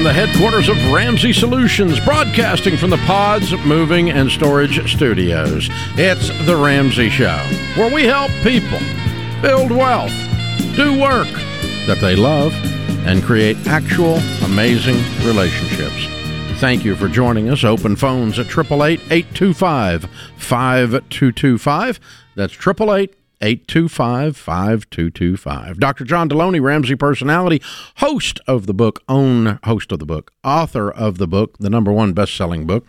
From the headquarters of Ramsey Solutions, broadcasting from the Pods Moving and Storage Studios. It's The Ramsey Show, where we help people build wealth, do work that they love, and create actual amazing relationships. Thank you for joining us. Open phones at 888 825 5225. That's 888 825 5225. Dr. John Delony, Ramsey personality, host of the book, own host of the book, author of the book, the number one best selling book,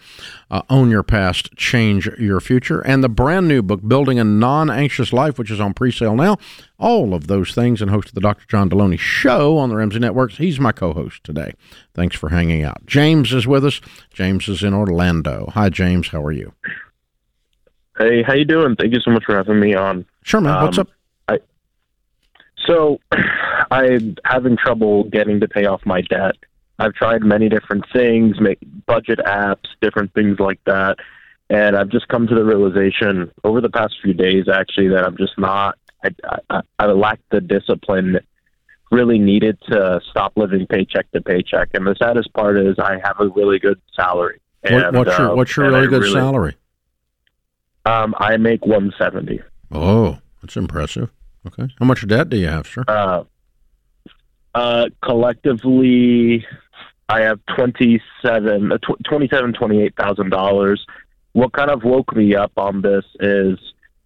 uh, Own Your Past, Change Your Future, and the brand new book, Building a Non Anxious Life, which is on pre sale now. All of those things, and host of the Dr. John Delony Show on the Ramsey Networks. He's my co host today. Thanks for hanging out. James is with us. James is in Orlando. Hi, James. How are you? Hey, how you doing? Thank you so much for having me on. Sure, man. What's Um, up? I, so, I'm having trouble getting to pay off my debt. I've tried many different things, make budget apps, different things like that, and I've just come to the realization over the past few days, actually, that I'm just not. I, I, I lack the discipline really needed to stop living paycheck to paycheck. And the saddest part is, I have a really good salary. What, what's your what's your really good really- salary? Um, I make 170. Oh, that's impressive. Okay. How much debt do you have, sir? Uh, uh, collectively, I have twenty-seven, uh, tw- twenty-seven, twenty-eight thousand dollars. What kind of woke me up on this is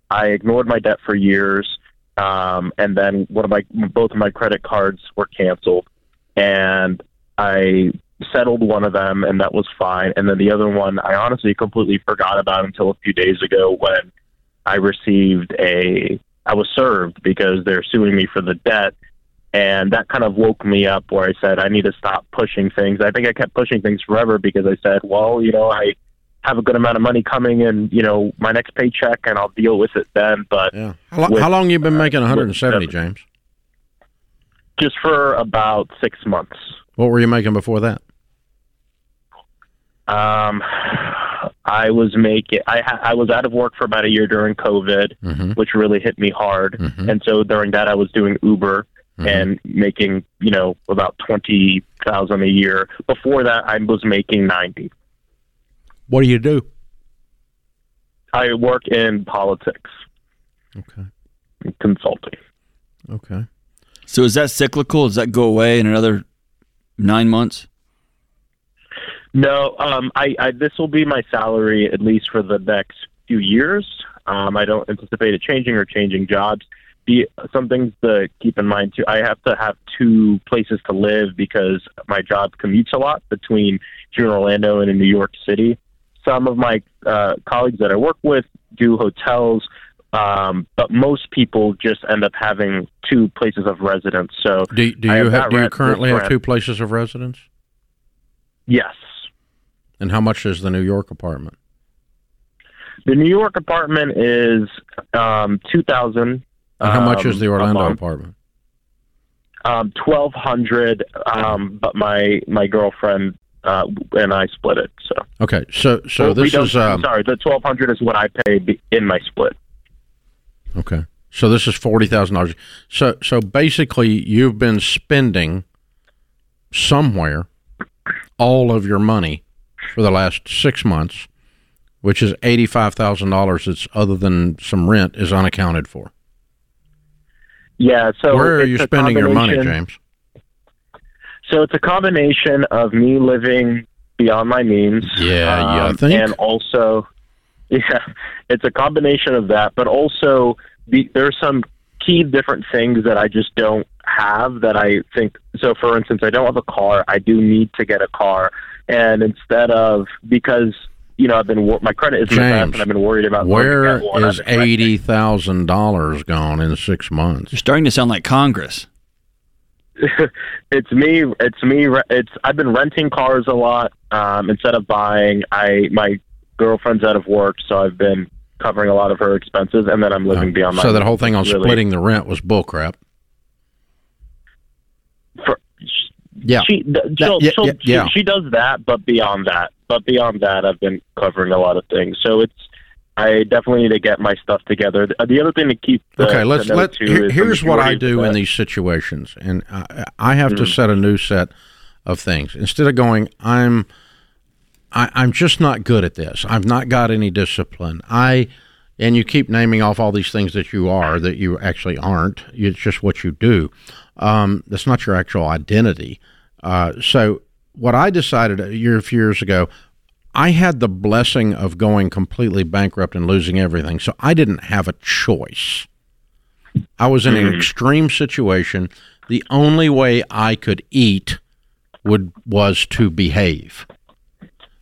I ignored my debt for years, um, and then one of my both of my credit cards were canceled, and I settled one of them, and that was fine. And then the other one, I honestly completely forgot about until a few days ago when I received a I was served because they're suing me for the debt. And that kind of woke me up where I said, I need to stop pushing things. I think I kept pushing things forever because I said, well, you know, I have a good amount of money coming in, you know, my next paycheck and I'll deal with it then. But Yeah. How, with, how long you been making uh, 170, with- James? just for about six months. What were you making before that? Um, I was making, I, ha- I was out of work for about a year during COVID, Mm-hmm. which really hit me hard. Mhm. And so during that, I was doing Uber. Mhm. and making you know about twenty thousand a year. Before that, I was making ninety. What do you do? I work in politics Okay. consulting. Okay. So is that cyclical? Does that go away in another nine months? No, um, I, I this will be my salary at least for the next few years. Um, I don't anticipate it changing or changing jobs. The some things to keep in mind too. I have to have two places to live because my job commutes a lot between here in Orlando and in New York City. Some of my uh, colleagues that I work with do hotels, um, but most people just end up having two places of residence. So Do, do you have have, do you currently have two places of residence? yes, And how much is the New York apartment? The New York apartment is um, two thousand. And how much is the Orlando month. apartment? Um, twelve hundred. Um, but my my girlfriend uh, and I split it. So Okay. So so Well, this is um, sorry. The twelve hundred is what I pay in my split. okay. So this is forty thousand dollars. So so basically, you've been spending somewhere all of your money for the last six months, which is eighty five thousand dollars. That's other than some rent is unaccounted for. Yeah. So Where are you spending your money, James? So it's a combination of me living beyond my means. Yeah, um, think? and also, yeah, it's a combination of that, but also the, there's some key different things that I just don't have that I think. So, for instance, I don't have a car. I do need to get a car, and instead of because you know I've been wor- my credit is in the best, James, and I've been worried about going to Where get one. is I've been renting. eighty thousand dollars gone in six months? You're starting to sound like Congress. it's me. It's me. It's I've been renting cars a lot um, instead of buying. I my girlfriend's out of work, so I've been covering a lot of her expenses, and then I'm living beyond my. so that whole thing on really. splitting the rent was bullcrap. For, Yeah. she, th- she'll, yeah, she'll, yeah, yeah. She, she does that, but beyond that, but beyond that, I've been covering a lot of things. So it's. I definitely need to get my stuff together. The, the other thing to keep. The, okay, let's let. here- is what I do of in these situations, and I, I have to Mhm. set a new set of things instead of going, I'm. I, I'm just not good at this. I've not got any discipline. I, and you keep naming off all these things that you are that you actually aren't. It's just what you do. Um, that's not your actual identity. Uh, so what I decided a year, a few years ago, I had the blessing of going completely bankrupt and losing everything. So I didn't have a choice. I was in an extreme situation. The only way I could eat would was to behave.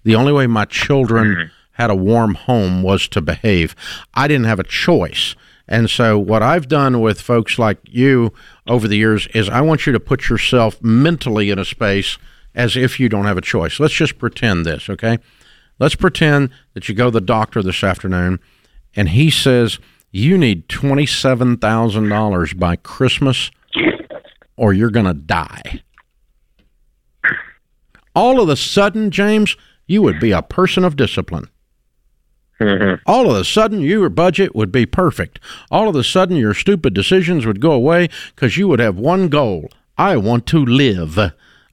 The only way my children mm-hmm. had a warm home was to behave. I didn't have a choice. And so, what I've done with folks like you over the years is I want you to put yourself mentally in a space as if you don't have a choice. Let's just pretend this, okay? Let's pretend that you go to the doctor this afternoon and he says you need $27,000 by Christmas or you're going to die. All of a sudden, James, you would be a person of discipline. Mm-hmm. All of a sudden, your budget would be perfect. All of a sudden, your stupid decisions would go away because you would have one goal I want to live.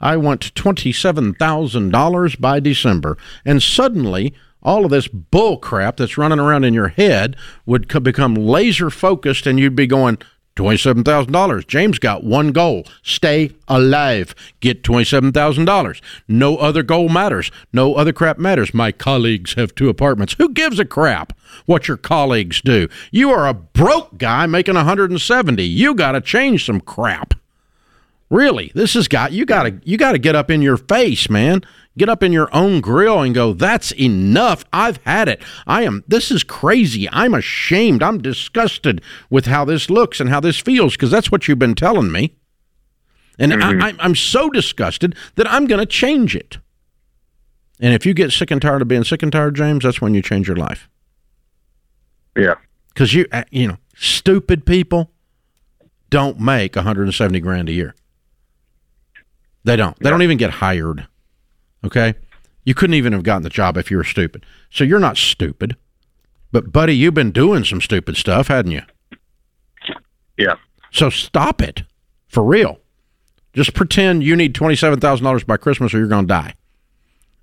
I want $27,000 by December. And suddenly, all of this bull crap that's running around in your head would co- become laser focused, and you'd be going, $27,000. James got one goal stay alive. Get $27,000. No other goal matters. No other crap matters. My colleagues have two apartments. Who gives a crap what your colleagues do? You are a broke guy making 170. You got to change some crap. Really, this has got you got to you got to get up in your face, man. Get up in your own grill and go, "That's enough. I've had it. I am this is crazy. I'm ashamed. I'm disgusted with how this looks and how this feels because that's what you've been telling me." And I, I, I'm so disgusted that I'm going to change it. And if you get sick and tired of being sick and tired, James, that's when you change your life. Yeah. Because you, uh, you know, stupid people don't make 170 grand a year. They don't. They don't even get hired. Okay, you couldn't even have gotten the job if you were stupid. So you're not stupid, but buddy, you've been doing some stupid stuff, hadn't you? Yeah. So stop it, for real. Just pretend you need twenty-seven thousand dollars by Christmas, or you're going to die.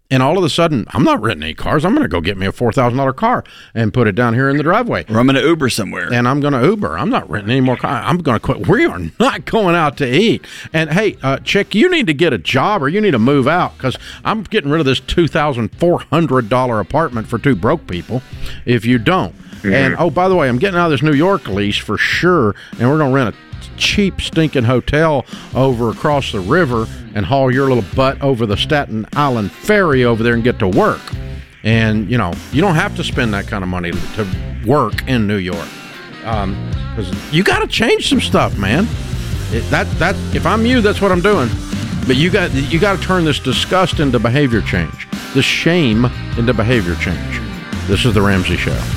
And all of a sudden, I'm not renting any cars. I'm going to go get me a four thousand dollar car and put it down here in the driveway. Or I'm going to Uber somewhere. and I'm going to Uber. I'm not renting any more cars. I'm going to quit. We are not going out to eat. And hey, uh, chick, you need to get a job or you need to move out because I'm getting rid of this two thousand four hundred dollar apartment for two broke people. If you don't, and oh, by the way, I'm getting out of this New York lease for sure, and we're going to rent a cheap stinking hotel over across the river and haul your little butt over the Staten Island ferry over there and get to work. And you know, you don't have to spend that kind of money to, work in New York um, because you got to change some stuff, man. It, that that if I'm you, that's what I'm doing. But you got you got to turn this disgust into behavior change, this shame into behavior change. This is the Ramsey Show.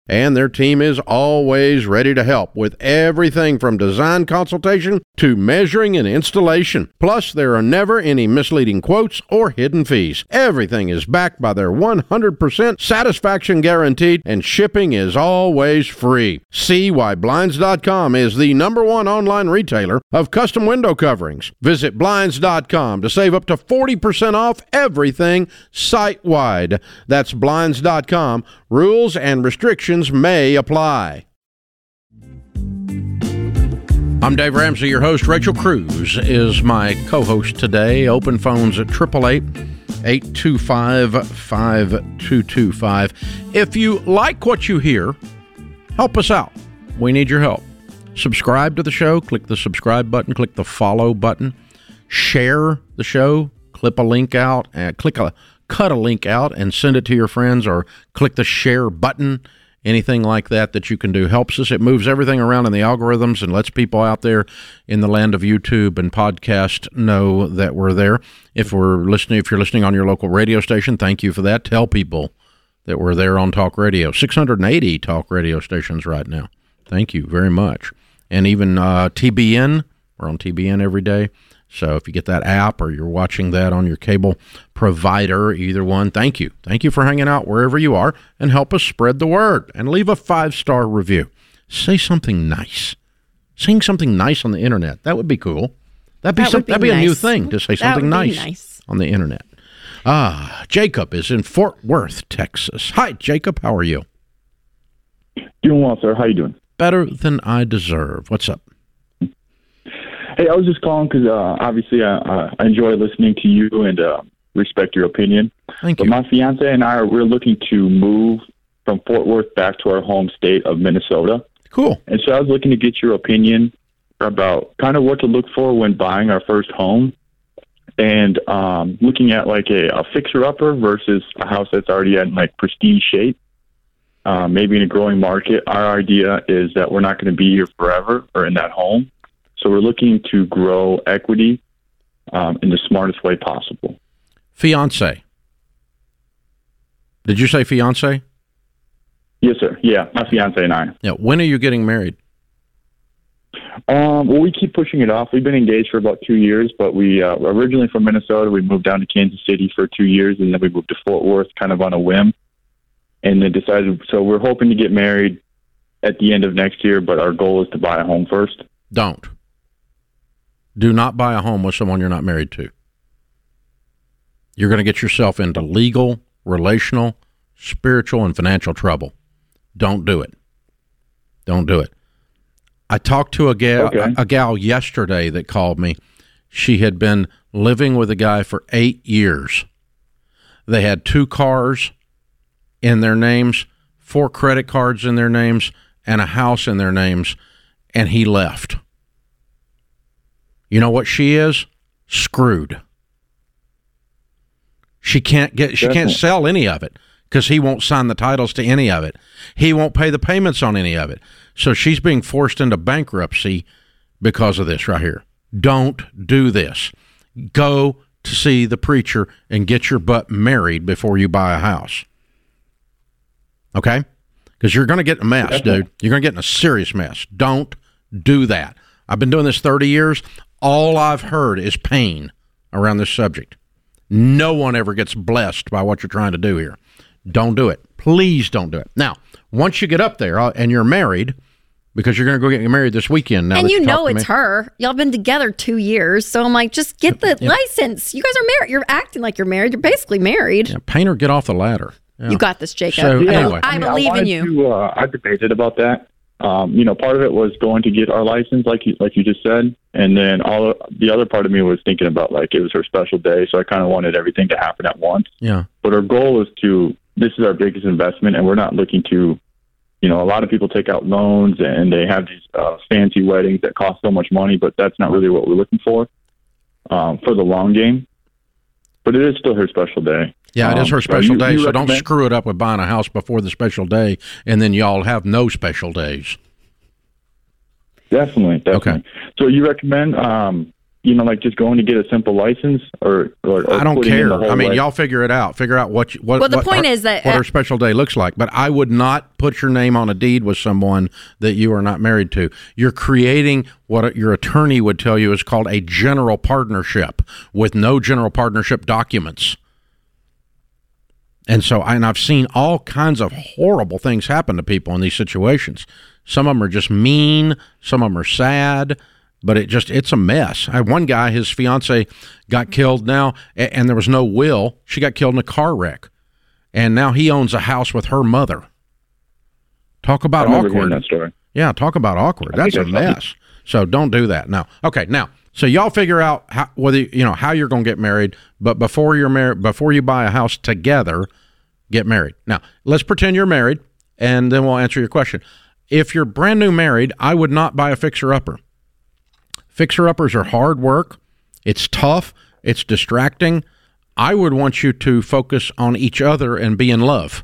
And their team is always ready to help with everything from design consultation to measuring and installation. Plus, there are never any misleading quotes or hidden fees. Everything is backed by their 100% satisfaction guaranteed, and shipping is always free. See why Blinds.com is the number one online retailer of custom window coverings. Visit Blinds.com to save up to 40% off everything site wide. That's Blinds.com. Rules and restrictions may apply. I'm Dave Ramsey, your host. Rachel Cruz is my co host today. Open phones at 888 825 5225. If you like what you hear, help us out. We need your help. Subscribe to the show. Click the subscribe button, click the follow button, share the show, clip a link out, and click a cut a link out and send it to your friends or click the share button anything like that that you can do helps us. It moves everything around in the algorithms and lets people out there in the land of YouTube and podcast know that we're there. If we're listening, if you're listening on your local radio station, thank you for that. Tell people that we're there on talk radio. 680 talk radio stations right now. Thank you very much. And even uh, TBN, we're on TBN every day. So if you get that app or you're watching that on your cable provider, either one, thank you. Thank you for hanging out wherever you are and help us spread the word and leave a five star review. Say something nice. Saying something nice on the internet. That would be cool. That'd be, That some, be that'd be a new thing to say something nice, nice. on the internet. Ah, Jacob is in Fort Worth, Texas. Hi, Jacob. How are you? Doing well, sir. How you doing? Better than I deserve. What's up? Hey, I was just calling because uh, obviously I, I enjoy listening to you and uh, respect your opinion. Thank But you. my fiance and I are we're looking to move from Fort Worth back to our home state of Minnesota, Cool. and so I was looking to get your opinion about kind of what to look for when buying our first home, and um, looking at like a, a fixer upper versus a house that's already in like prestige shape. Uh, maybe in a growing market, our idea is that we're not going to be here forever or in that home. So we're looking to grow equity um, in the smartest way possible. Fiance. Did you say fiance? Yes, sir. Yeah, my fiance and I. Yeah. When are you getting married? Um, well, we keep pushing it off. We've been engaged for about two years, but we uh, originally from Minnesota. We moved down to Kansas City for two years, and then we moved to Fort Worth, kind of on a whim. And then decided. So we're hoping to get married at the end of next year, but our goal is to buy a home first. Don't. Do not buy a home with someone you're not married to. You're going to get yourself into legal, relational, spiritual, and financial trouble. Don't do it. Don't do it. I talked to a gal, Okay. a, a gal yesterday that called me. She had been living with a guy for eight years. They had two cars in their names, four credit cards in their names, and a house in their names, and he left. You know what she is? Screwed. She can't get she can't sell any of it because he won't sign the titles to any of it. He won't pay the payments on any of it. So she's being forced into bankruptcy because of this right here. Don't do this. Go to see the preacher and get your butt married before you buy a house. Okay? Because you're going to get in a mess, dude. You're going to get in a serious mess. Don't do that. I've been doing this 30 years. All I've heard is pain around this subject. No one ever gets blessed by what you're trying to do here. Don't do it. Please don't do it. Now, once you get up there uh, and you're married, because you're going to go get married this weekend now. and that you know it's me. her. Y'all been together two years, so I'm like, just get the license. You guys are married. You're acting like you're married. You're basically married. Yeah, painter, get off the ladder. Yeah. You got this, Jacob. So, I- anyway. I, mean, believe in you. To, uh, I debated about that. Um, you know, part of it was going to get our license, like you, like you just said, and then all the other part of me was thinking about like it was her special day, so I kind of wanted everything to happen at once. Yeah. But our goal is to this is our biggest investment, and we're not looking to, you know, a lot of people take out loans and they have these uh, fancy weddings that cost so much money, but that's not really what we're looking for um, for the long game. But it is still her special day. Yeah, it is Um, her so special you- day, you so don't screw it up with buying a house before the special day, and then y'all have no special days. Definitely, definitely. So you recommend, um, you know, like just going to get a simple license, or, or, or I don't care. I mean, way? y'all figure it out. Figure out what you, what. Well, the what point her, is that, what uh, her special day looks like. But I would not put your name on a deed with someone that you are not married to. You're creating what your attorney would tell you is called a general partnership with no general partnership documents. And so, and I've seen all kinds of horrible things happen to people in these situations. Some of them are just mean. Some of them are sad. But it just, it's a mess. I had one guy, his fiance got killed now, and there was no will. She got killed in a car wreck. And now he owns a house with her mother. Talk about awkward. Yeah, talk about awkward. I That's a mess. So don't do that. Now, okay, now so y'all figure out how, whether you know how you're going to get married, but before you're married, before you buy a house together, get married. Now, let's pretend you're married, and then we'll answer your question. If you're brand new married, I would not buy a fixer upper. Fixer uppers are hard work. It's tough. It's distracting. I would want you to focus on each other and be in love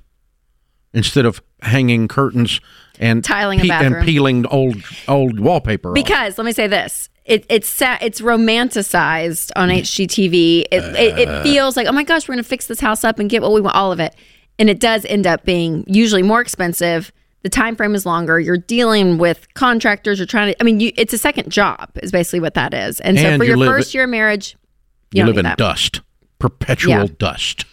instead of hanging curtains and Tiling a and peeling old old wallpaper. off. Because let me say this. It, it's it's romanticized on mm. HGTV. It, it, it uh. feels like, oh my gosh, we're going to fix this house up and get what we want, all of it. And it does end up being usually more expensive. The time frame is longer. You're dealing with contractors. You're trying to, I mean, you, it's a second job, is basically what that is. And so for you your live first year of marriage, you, you live in that. dust, perpetual Yeah. dust.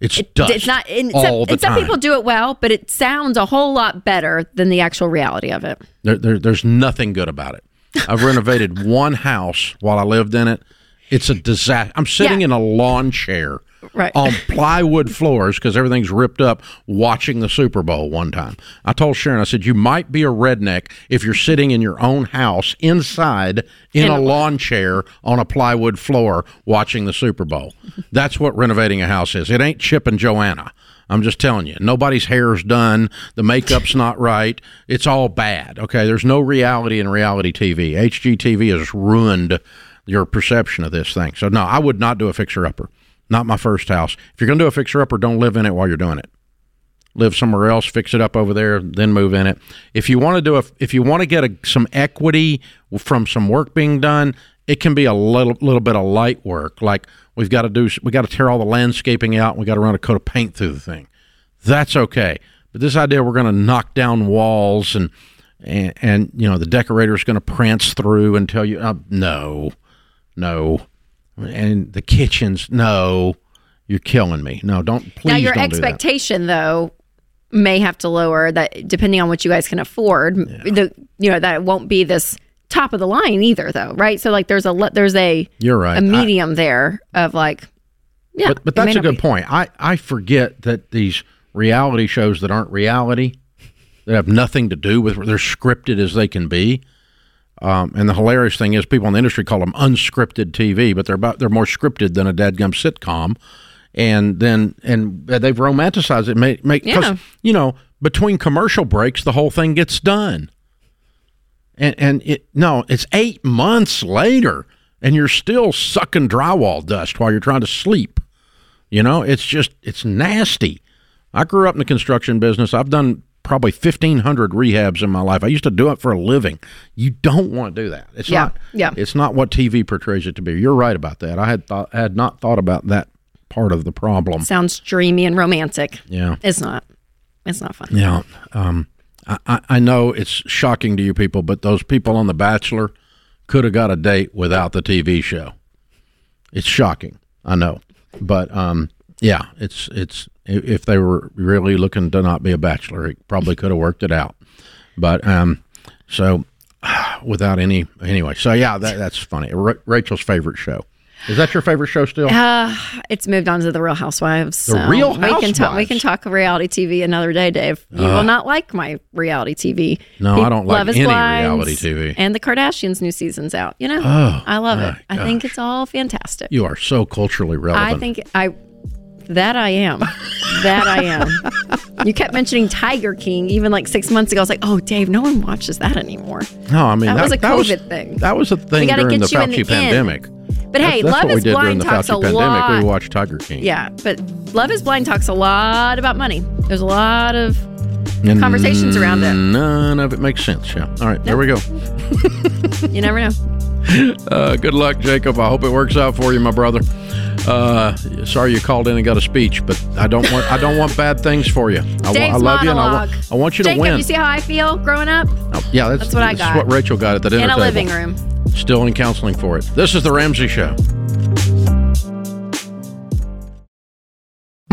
It's It- dust. It's not, and, all some, the and some time. people do it well, but it sounds a whole lot better than the actual reality of it. There, there, there's nothing good about it. I've renovated one house while I lived in it. It's a disaster. I'm sitting Yeah. in a lawn chair Right. on plywood floors because everything's ripped up watching the Super Bowl one time. I told Sharon, I said, you might be a redneck if you're sitting in your own house inside in In a a- lawn chair on a plywood floor watching the Super Bowl. That's what renovating a house is. It ain't Chip and Joanna. I'm just telling you, nobody's hair's done. The makeup's not right. It's all bad. Okay, there's no reality in reality TV. HGTV has ruined your perception of this thing. So no, I would not do a fixer upper. Not my first house. If you're going to do a fixer upper, don't live in it while you're doing it. Live somewhere else, fix it up over there, then move in it. If you want to do a, if you want to get a, some equity from some work being done, it can be a little little bit of light work. Like we've got to do, we got to tear all the landscaping out. and We got to run a coat of paint through the thing. That's okay. But this idea we're going to knock down walls and and, and you know the decorator is going to prance through and tell you uh, no, no, and the kitchens no, you're killing me. No, don't please. now your don't do that. expectation though may have to lower that depending on what you guys can afford the you know that it won't be this top of the line either though right so like there's a there's a You're right. a medium there of like yeah but but that's a good be. point. I I forget that these reality shows that aren't reality, that have nothing to do with they're scripted as they can be. Um, and the hilarious thing is, people in the industry call them unscripted TV, but they're about they're more scripted than a dadgum sitcom. And then and they've romanticized it. Make make 'cause, Yeah. you know between commercial breaks, the whole thing gets done. And and it no, it's eight months later, and you're still sucking drywall dust while you're trying to sleep. You know, it's just it's nasty. I grew up in the construction business. I've done probably fifteen hundred rehabs in my life. I used to do it for a living. You don't want to do that. It's Yeah, not. yeah. It's not what TV portrays it to be. You're right about that. I had thought I had not thought about that part of the problem. sounds dreamy and romantic Yeah. it's not it's not fun Yeah. Um, I, I- know it's shocking to you people, but those people on The Bachelor could have got a date without the TV show. It's shocking. I know. But um, yeah, it's it's if they were really looking to not be a bachelor, he probably could have worked it out. But um, so without any anyway, so yeah, that that's funny. Ra- Rachel's favorite show. Is that your favorite show still? uh, it's moved on to the real housewives The so Real we can talk we can talk reality tv another day dave. You will not like my reality tv No, I don't like any reality TV. and the kardashians new season's out you know? Oh, i love it. my i think it's all fantastic. You are so culturally relevant. I think I that I am. that I am. You kept mentioning Tiger King even like six months ago. I was like, oh, Dave, no one watches that anymore. No, I mean That was a was, COVID thing. That was a thing during the get you in Fauci the pandemic. But hey, that's, Love is Blind the talks a pandemic. lot. We watched Tiger King. Yeah, but Love is Blind talks a lot about money. There's a lot of And conversations around it. None of it makes sense. Yeah. All right, there we go. you never know. Uh, good luck, Jacob. I hope it works out for you, my brother. Uh, sorry you called in and got a speech, but I don't want I don't want bad things for you. I, Dave's I love you, and I, monologue. wa- I want you to Jacob, win. you see how I feel growing up Oh, yeah, that's, That's what I that's got. what Rachel got at the dinner in a table. living room? Still in counseling for it. This is the Ramsey Show.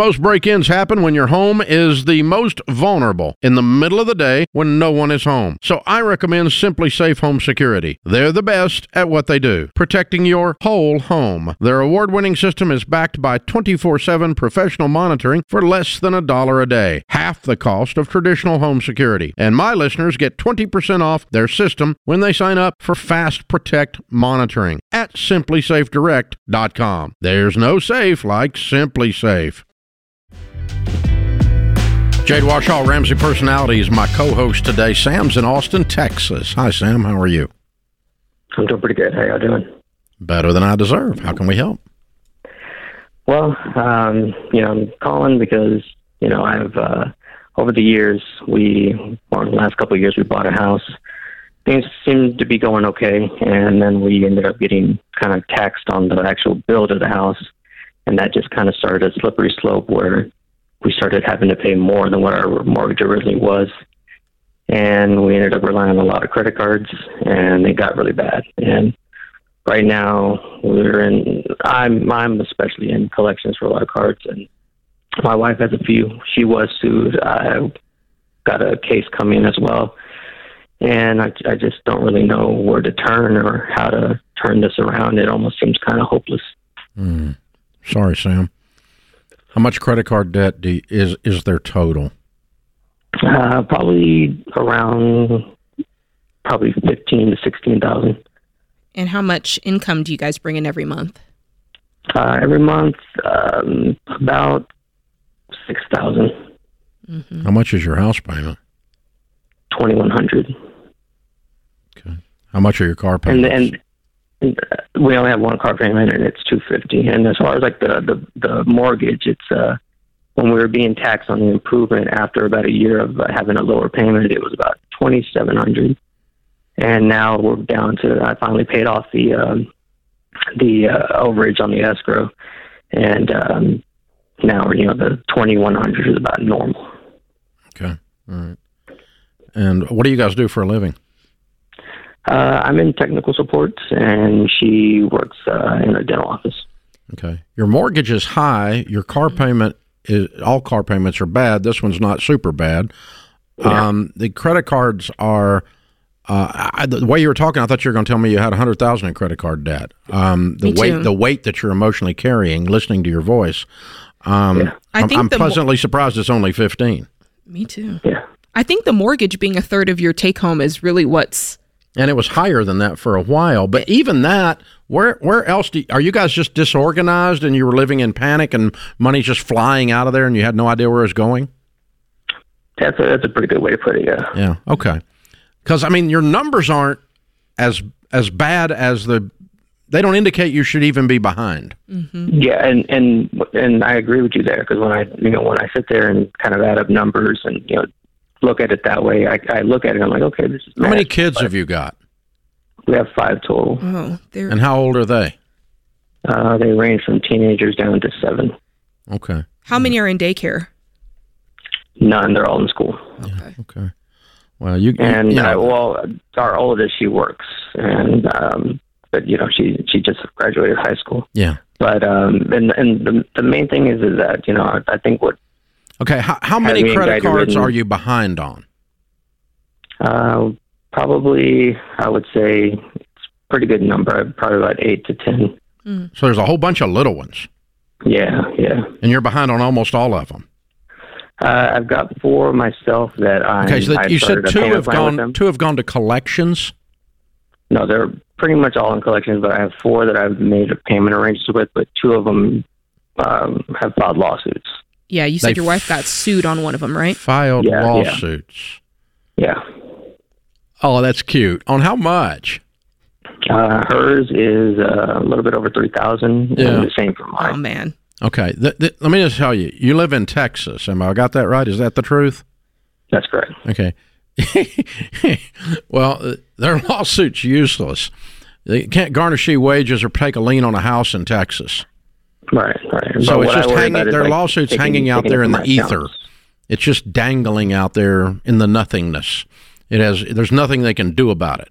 Most break ins happen when your home is the most vulnerable in the middle of the day when no one is home. So I recommend SimpliSafe Home Security. They're the best at what they do, protecting your whole home. Their award winning system is backed by 24 7 professional monitoring for less than a dollar a day, half the cost of traditional home security. And my listeners get 20% off their system when they sign up for Fast Protect monitoring at simplysafedirect.com. There's no safe like SimpliSafe. Jade Warshaw, Ramsey Personality, is my co host today. Sam's in Austin, Texas. Hi, Sam. How are you? I'm doing pretty good. How y'all doing? Better than I deserve. How can we help? Well, um, you know, I'm calling because you know I have uh, over the years, we, or the last couple of years, we bought a house. Things seemed to be going okay, and then we ended up getting kind of taxed on the actual build of the house, and that just kind of started a slippery slope where we started having to pay more than what our mortgage originally was, and we ended up relying on a lot of credit cards, and it got really bad. And right now, we're in. I'm I'm especially in collections for a lot of cards, and my wife has a few. She was sued. I got a case coming as well, and I, I just don't really know where to turn or how to turn this around. It almost seems kind of hopeless. Hmm. Sorry, Sam. How much credit card debt do you, is is there total? Uh, probably around probably fifteen to sixteen thousand And how much income do you guys bring in every month? uh, every month. Um, about six thousand, How much is your house payment? twenty one hundred, Okay. How much are your car payments? and. and, We only have one car payment, and it's two fifty. And as far as like the, the the mortgage, it's uh when we were being taxed on the improvement after about a year of having a lower payment, it was about twenty seven hundred, and now we're down to. I finally paid off the um, the uh, overage on the escrow, and um, now you know the twenty one hundred is about normal. okay, all right. And what do you guys do for a living? Uh, I'm in technical support, and she works uh, in a dental office. Okay, your mortgage is high. Your car payment is all car payments are bad. This one's not super bad. Um, the credit cards are. Uh, I, the way you were talking, I thought you were going to tell me you had a hundred thousand in credit card debt. Um, the Me weight, too. the weight that you're emotionally carrying, listening to your voice. Um, I I'm, think I'm the mo- pleasantly surprised it's only fifteen. Me too. Yeah. I think the mortgage being a third of your take home is really what's and it was higher than that for a while. But even that, where where else do are you guys just disorganized and you were living in panic and money's just flying out of there and you had no idea where it was going? That's a that's a pretty good way to put it. Yeah. Yeah. Okay. Because I mean, your numbers aren't as as bad as the. They don't indicate you should even be behind. Mm-hmm. Yeah, and and and I agree with you there because when I you know when I sit there and kind of add up numbers and you know look at it that way, I, I look at it. I'm like, okay, this is How many mad. kids have you got, We have five total. oh they're and how old are they? Uh, they range from teenagers down to seven. Okay. how many are in daycare? None. They're all in school. Okay. Okay. Well, you And you uh, well, our oldest she works, and um, but you know she she just graduated high school. yeah. But um, and and the the main thing is is that you know I, I think what Okay. How, how many credit cards ridden- are you behind on? uh, probably I would say it's a pretty good number. Probably about eight to ten. So there's a whole bunch of little ones, Yeah, yeah. and you're behind on almost all of them. Uh, I've got four myself that I. Okay, so that, you said two have plan gone two have gone to collections. No, they're pretty much all in collections, but I have four that I've made a payment arrangements with, but two of them um, have filed lawsuits. Yeah, you said your wife got sued on one of them, right? Filed Yeah, yeah. lawsuits. Yeah. Oh, that's cute. On how much? Uh, hers is uh, a little bit over 3000 Yeah. and the same for mine. Oh man. Okay. Th- th- let me just tell you. You live in Texas. Am I got that right? Is that the truth? That's correct. Okay. well, uh, their lawsuit's useless. They can't garnish you wages or take a lien on a house in Texas. Right, right. So But it's just hanging- their like, lawsuit's taking- hanging out there in the ether. accounts. It's just dangling out there in the nothingness. It has. There's nothing they can do about it.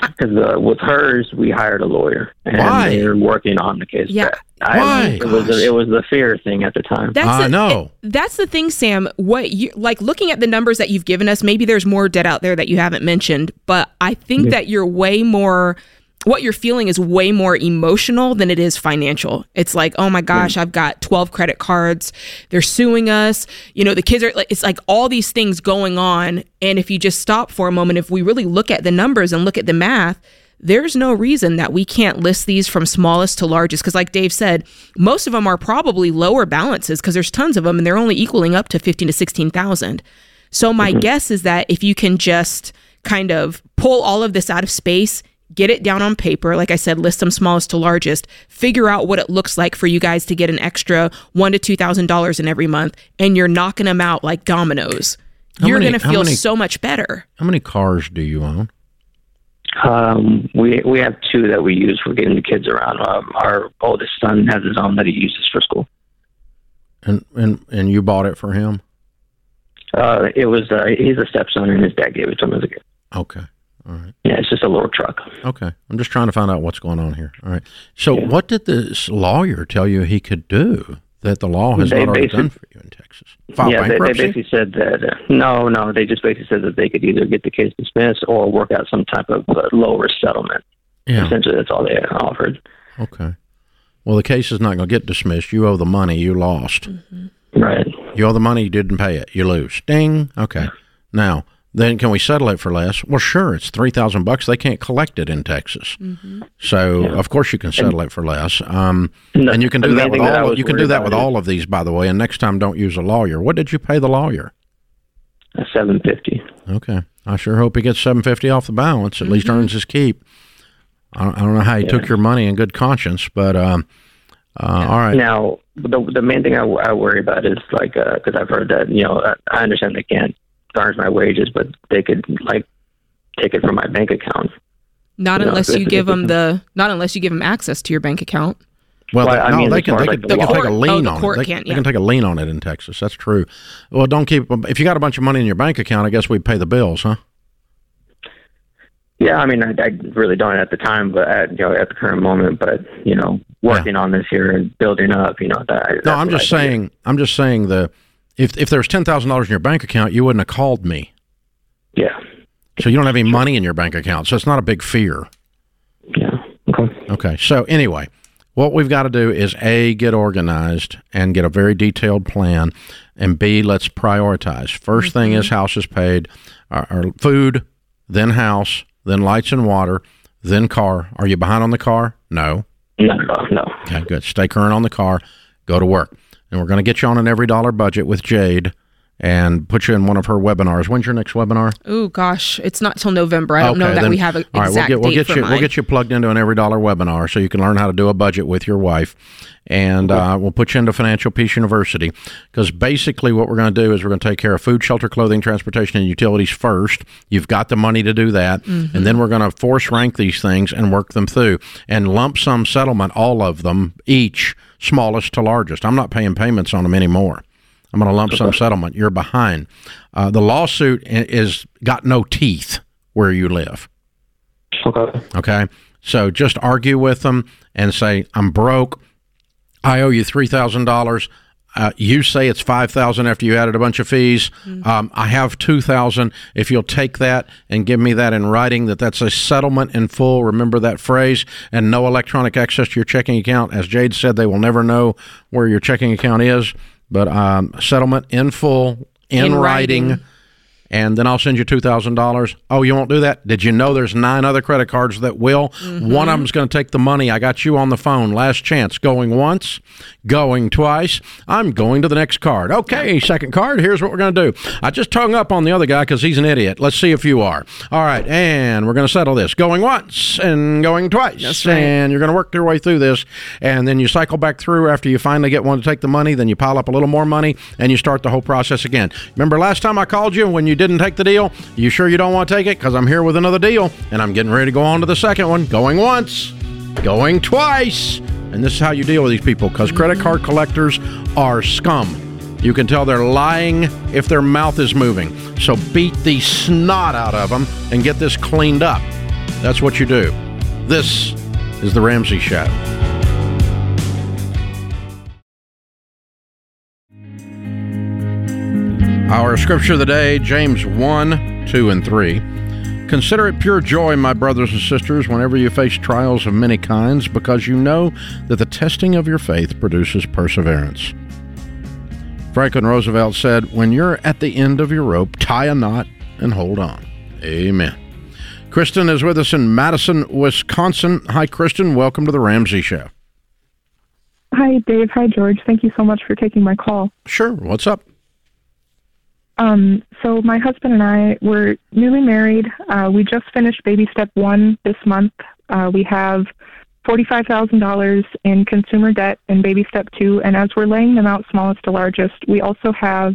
Because uh, with hers, we hired a lawyer, and Why? they're working on the case. Yeah. I, Why? It was Gosh. it was the fear thing at the time. That's I the, know. it- that's the thing, Sam. What you like looking at the numbers that you've given us, maybe there's more debt out there that you haven't mentioned, but I think that you're way more what you're feeling is way more emotional than it is financial. It's like, oh my gosh, I've got 12 credit cards. They're suing us. You know, the kids are like, it's like all these things going on. And if you just stop for a moment, if we really look at the numbers and look at the math, there's no reason that we can't list these from smallest to largest. Because, like Dave said, most of them are probably lower balances because there's tons of them and they're only equaling up to 15 to 16,000. So, my mm-hmm. guess is that if you can just kind of pull all of this out of space, get it down on paper. Like I said, list them smallest to largest. Figure out what it looks like for you guys to get an extra one to two thousand dollars in every month, and you're knocking them out like dominoes. How you're many- going to feel many- so much better. How many cars do you own? Um, we we have two that we use for getting the kids around. Um, our oldest son has his own that he uses for school. And and and you bought it for him? Uh, it was uh, he's a stepson, and his dad gave it to him as a gift. Okay. All right. Yeah, it's just a little truck. Okay. I'm just trying to find out what's going on here. All right. So, what did this lawyer tell you he could do that the law has They not already done for you in Texas? File yeah, they, they basically said that uh, no, no, they just basically said that they could either get the case dismissed or work out some type of uh, low risk settlement. yeah. Essentially, that's all they offered. Okay. Well, the case is not going to get dismissed. You owe the money. You lost. Right. You owe the money. You didn't pay it. You lose. Ding. Okay. Now, then can we settle it for less? Well, sure. It's three thousand bucks. They can't collect it in Texas. So of course you can settle it for less. Um, No, and you can do that with thing that all. You can do that with is- all of these, by the way. And next time, don't use a lawyer. What did you pay the lawyer? Uh, Seven fifty. Okay. I sure hope he gets seven fifty off the balance. At least earns his keep. I don't, I don't know how he took your money in good conscience, but um, uh, all right. Now, the the main thing I, I worry about is like because I've heard that you know I, I understand they can't garnish my wages, but they could like take it from my bank account. Not No, unless this you give them the not unless you give them access to your bank account. Well, Well, they, I no, mean, they can they as, can, like, they can take a court- lien oh, the on court it. They, can't, they can take a lien on it in Texas. That's true. Well, don't keep if you got a bunch of money in your bank account. I guess we pay the bills, huh? Yeah, I mean, I, I really don't at the time, but at you know at the current moment, but you know, working on this here and building up, you know, that. No, that's I'm just I do. saying. I'm just saying the if if there was ten thousand dollars in your bank account, you wouldn't have called me. Yeah, So you don't have any money in your bank account. So it's not a big fear. yeah, okay. Okay. So anyway, what we've got to do is A, get organized and get a very detailed plan, and B, let's prioritize. 1st thing mm-hmm. is house is paid, our, our food, then house, then lights and water, then car. Are you behind on the car? No. No, no, no. Okay, good. Stay current on the car. Go to work. And we're going to get you on an EveryDollar budget with Jade and put you in one of her webinars. When's your next webinar? Oh gosh, it's not till November. I don't know that then- we have an all right, exact we'll get, we'll date get you mine. we'll get you plugged into an EveryDollar webinar so you can learn how to do a budget with your wife, and uh, we'll put you into Financial Peace University because basically what we're going to do is we're going to take care of food, shelter, clothing, transportation, and utilities first. You've got the money to do that, Mm-hmm. and then we're going to force rank these things and work them through and lump sum settlement all of them each smallest to largest. I'm not paying payments on them anymore. I'm going to lump sum settlement. You're behind. Uh, the lawsuit is got no teeth where you live. Okay. Okay. So just argue with them and say, I'm broke. I owe you $3,000. Uh, you say it's 5000 after you added a bunch of fees. Um, I have 2000 If you'll take that and give me that in writing, that that's a settlement in full. Remember that phrase and no electronic access to your checking account. As Jade said, they will never know where your checking account is, but um, settlement in full, in, In writing writing. And then I'll send you two thousand dollars. Oh, you won't do that? Did you know there's nine other credit cards that will? Mm-hmm. One of them's going to take the money. I got you on the phone. Last chance. Going once, going twice. I'm going to the next card. Okay, second card. Here's what we're going to do. I just hung up on the other guy because he's an idiot. Let's see if you are. All right, and we're going to settle this. Going once and going twice. Right. And you're going to work your way through this, and then you cycle back through after you finally get one to take the money. Then you pile up a little more money, and you start the whole process again. Remember last time I called you when you didn't take the deal? You sure you don't want to take it? Because I'm here with another deal, and I'm getting ready to go on to the second one. Going once, going twice, and this is how you deal with these people. Because credit card collectors are scum. You can tell they're lying if their mouth is moving. So beat the snot out of them and get this cleaned up. That's what you do. This is The Ramsey Show. Our scripture of the day, James 1, 2, and 3. Consider it pure joy, my brothers and sisters, whenever you face trials of many kinds, because you know that the testing of your faith produces perseverance. Franklin Roosevelt said, When you're at the end of your rope, tie a knot and hold on. Amen. Kristen is with us in Madison, Wisconsin. Hi, Kristen. Welcome to the Ramsey Show. Hi, Dave. Hi, George. Thank you so much for taking my call. Sure. What's up? Um, so my husband and I were newly married. Uh, we just finished baby step one this month. Uh, we have forty-five thousand dollars in consumer debt in baby step two, and as we're laying them out smallest to largest, we also have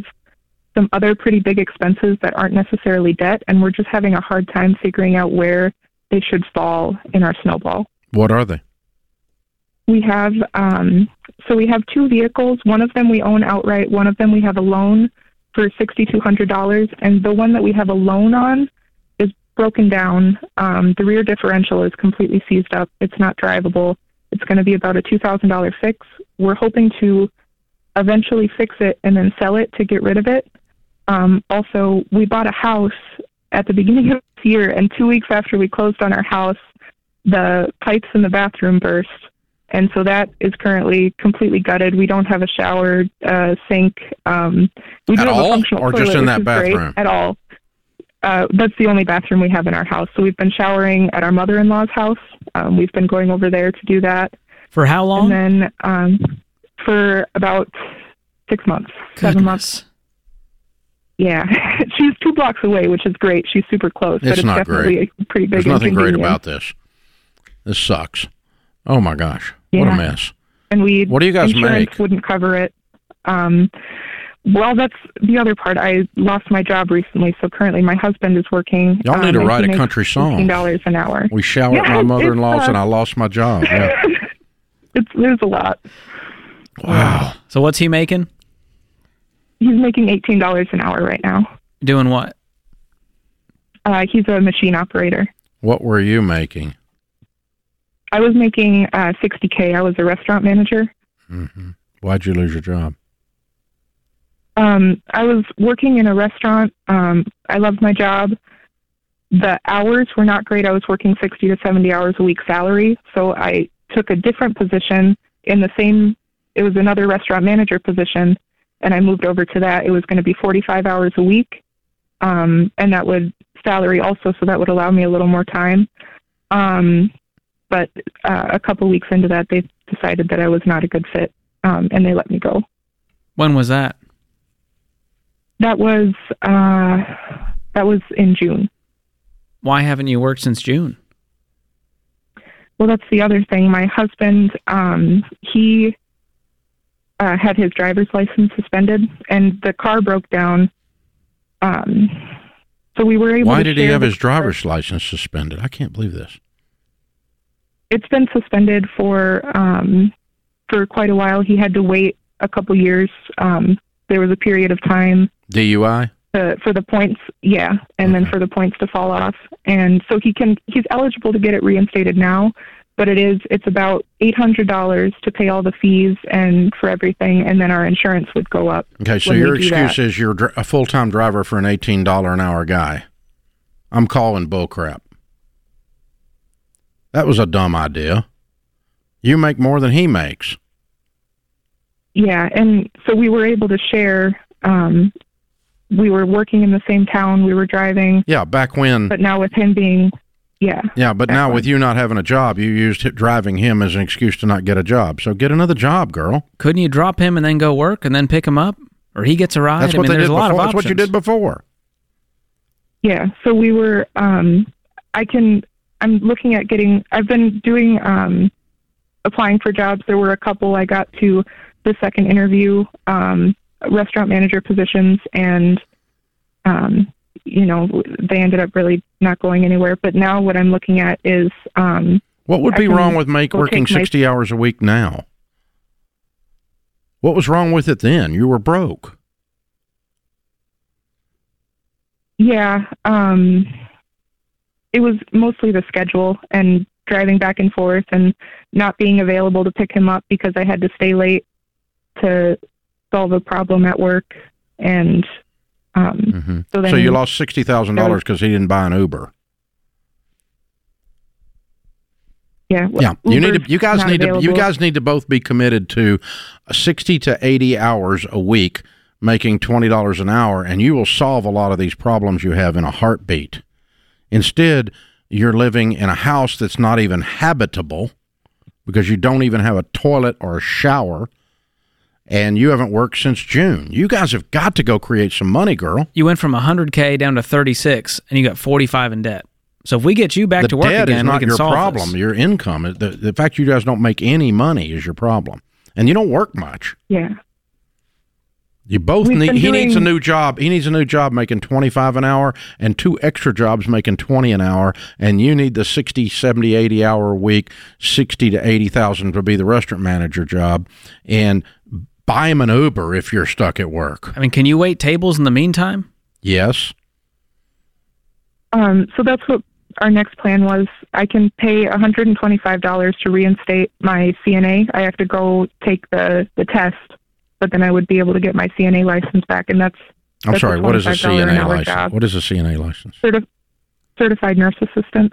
some other pretty big expenses that aren't necessarily debt, and we're just having a hard time figuring out where they should fall in our snowball. What are they? We have um, so we have two vehicles. One of them we own outright. One of them we have a loan for sixty two hundred dollars, and the one that we have a loan on is broken down. Um, the rear differential is completely seized up. It's not drivable. It's going to be about a two thousand dollar fix. We're hoping to eventually fix it and then sell it to get rid of it. Um, also, we bought a house at the beginning of this year, and two weeks after we closed on our house, the pipes in the bathroom burst. And so that is currently completely gutted. We don't have a shower, uh, sink. Um, we do At have all? a functional Or just in which that is great, bathroom? At all. Uh, that's the only bathroom we have in our house. So we've been showering at our mother-in-law's house. Um, we've been going over there to do that. For how long? And then um, for about six months, seven months. Yeah, she's two blocks away, which is great. She's super close, but It's it's not definitely great. a pretty big. There's nothing great about this. This sucks. Oh my gosh, what a mess. And we What do you guys insurance make? Wouldn't cover it. Um, well, that's the other part. I lost my job recently, so currently my husband is working. Y'all need um, to write a country song. Fifteen dollars an hour. We shower at Yeah, my mother-in-law's, uh, and I lost my job. Yeah. It's there's a lot. Wow. So what's he making? He's making eighteen dollars an hour right now. Doing what? Uh, he's a machine operator. What were you making? I was making uh, 60k. I was a restaurant manager. hmm Why'd you lose your job? Um, I was working in a restaurant. Um, I loved my job. The hours were not great. I was working 60 to 70 hours a week salary. So I took a different position in the same, it was another restaurant manager position. And I moved over to that. It was going to be 45 hours a week. Um, and that would salary also. So that would allow me a little more time. Um, but uh, a couple weeks into that, they decided that I was not a good fit. Um, and they let me go. When was that? That was uh, that was in June. Why haven't you worked since June? Well, that's the other thing. My husband, um, he uh, had his driver's license suspended, and the car broke down. Um, so we were able. To Why to did he have the his car. driver's license suspended? I can't believe this. It's been suspended for um, for quite a while. He had to wait a couple years. Um, there was a period of time DUI? to, for the points, yeah, and then for the points to fall off. And so he can he's eligible to get it reinstated now, but it is it's about eight hundred dollars to pay all the fees and for everything, and then our insurance would go up. Okay, so your excuse that. is you're a full time driver for an eighteen dollar an hour guy. I'm calling bullcrap. That was a dumb idea. You make more than he makes. Yeah, and so we were able to share. Um, we were working in the same town. We were driving, Yeah, back when. but now with him being, yeah, yeah, but now when. with you not having a job, you used driving him as an excuse to not get a job. So get another job, girl. Couldn't you drop him and then go work and then pick him up? Or he gets a ride? That's I what mean, they there's did a before. That's what you did before. Yeah, so we were um I can I'm looking at getting I've been doing um applying for jobs. There were a couple I got to the second interview, um restaurant manager positions and um you know, they ended up really not going anywhere. But now what I'm looking at is um What would I be wrong with make working take my- sixty hours a week now? What was wrong with it then? You were broke. yeah, um it was mostly the schedule and driving back and forth and not being available to pick him up because I had to stay late to solve a problem at work and um hmm so So, you lost sixty thousand dollars because he didn't buy an Uber. yeah well, Yeah, you need to. You guys need to. You guys need to both be committed to sixty to eighty hours a week, making twenty dollars an hour, and you will solve a lot of these problems you have in a heartbeat. Instead, you're living in a house that's not even habitable because you don't even have a toilet or a shower, and you haven't worked since June. You guys have got to go create some money, girl. You went from 100K down to 36 and you got 45 in debt. So if we get you back the to work debt again, is we not can your solve problem. this. Your income, the, the fact you guys don't make any money is your problem, and you don't work much. Yeah. You both We've need. been He needs a new job. He needs a new job making twenty five an hour, and two extra jobs making twenty an hour. And you need the 60, 70, 80 hour a week, sixty to eighty thousand to be the restaurant manager job, and buy him an Uber if you're stuck at work. I mean, can you wait tables in the meantime? Yes. Um, so that's what our next plan was. I can pay $125 to reinstate my CNA. I have to go take the, the test, but then I would be able to get my CNA license back, and that's I'm That's sorry. What is a CNA license? job. What is a CNA license? certi- certified nurse assistant.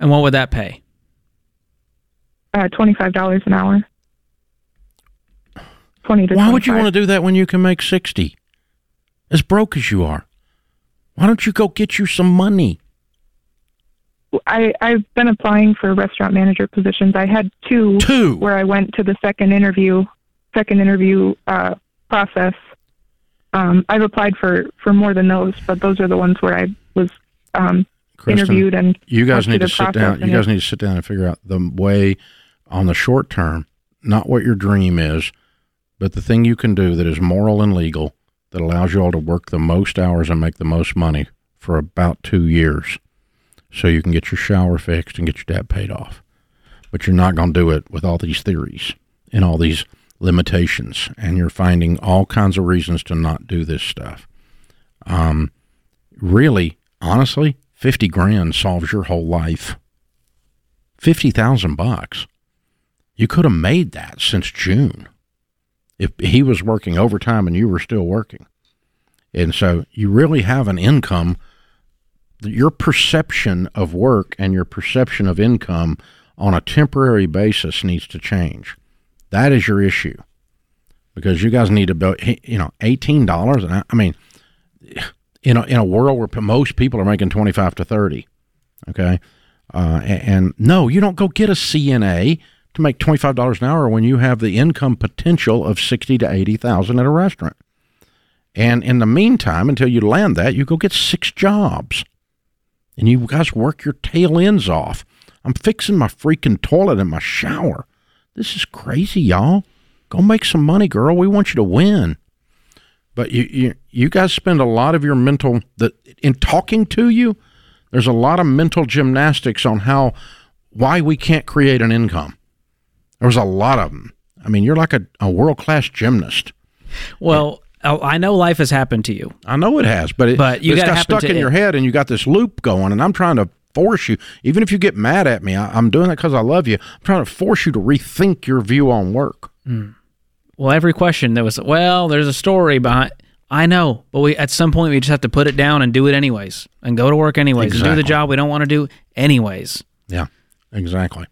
And what would that pay? Uh, $25 an hour. 20 to Why would you want to do that when you can make sixty? As broke as you are, why don't you go get you some money? I, I've been applying for restaurant manager positions. I had two, Two. where I went to the second interview, second interview uh, process. Um, I've applied for for more than those, but those are the ones where I was um, Kristen, interviewed and you guys need to sit down. You guys it- need to sit down and figure out the way on the short term, not what your dream is, but the thing you can do that is moral and legal that allows you all to work the most hours and make the most money for about two years, so you can get your shower fixed and get your debt paid off. But you're not going to do it with all these theories and all these limitations, and you're finding all kinds of reasons to not do this stuff. Um, really, honestly, fifty grand solves your whole life. Fifty thousand bucks. You could have made that since June if he was working overtime and you were still working. And so you really have an income. Your perception of work and your perception of income on a temporary basis needs to change. That is your issue because you guys need to, build, you know, eighteen dollars. And I mean, in a, in a world where most people are making 25 to 30 okay uh, and, and no you don't go get a cna to make $25 an hour when you have the income potential of 60 to 80000 at a restaurant and in the meantime until you land that you go get six jobs and you guys work your tail ends off. I'm fixing my freaking toilet in my shower. This is crazy y'all. Go make some money girl. We want you to win. But you, you you guys spend a lot of your mental that in talking to you there's a lot of mental gymnastics on how why we can't create an income. There's a lot of them i mean you're like a, a world-class gymnast. Well, I I know life has happened to you. i know it has but, it, But you it's gotta got stuck in it. your head and you got this loop going and i'm trying to force you even if you get mad at me I, i'm doing it because i love you i'm trying to force you to rethink your view on work hmm. Well, every question there was, well, there's a story behind. I know, but we at some point we just have to put it down and do it anyways, and go to work anyways, and do the job we don't want to do anyways. Yeah, exactly.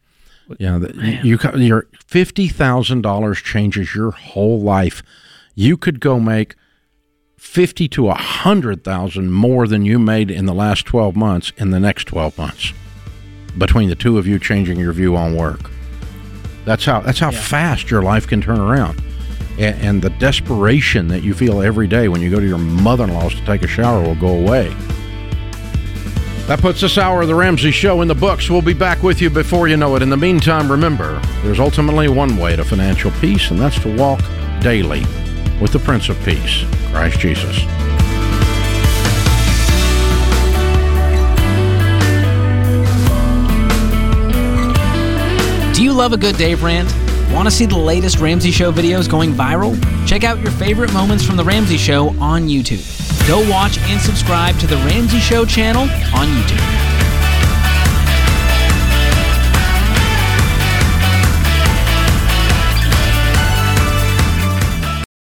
Yeah, the, you co- your fifty thousand dollars changes your whole life. You could go make fifty to a hundred thousand more than you made in the last twelve months in the next twelve months. Between the two of you changing your view on work, that's how that's how fast your life can turn around. And, and the desperation that you feel every day when you go to your mother-in-law's to take a shower will go away. That puts this hour of the Ramsey Show in the books. We'll be back with you before you know it. In the meantime, remember, there's ultimately one way to financial peace, and that's to walk daily with the Prince of Peace, Christ Jesus. Do you love a good Dave rant? Want to see the latest Ramsey Show videos going viral? Check out your favorite moments from The Ramsey Show on YouTube. Go watch and subscribe to The Ramsey Show channel on YouTube.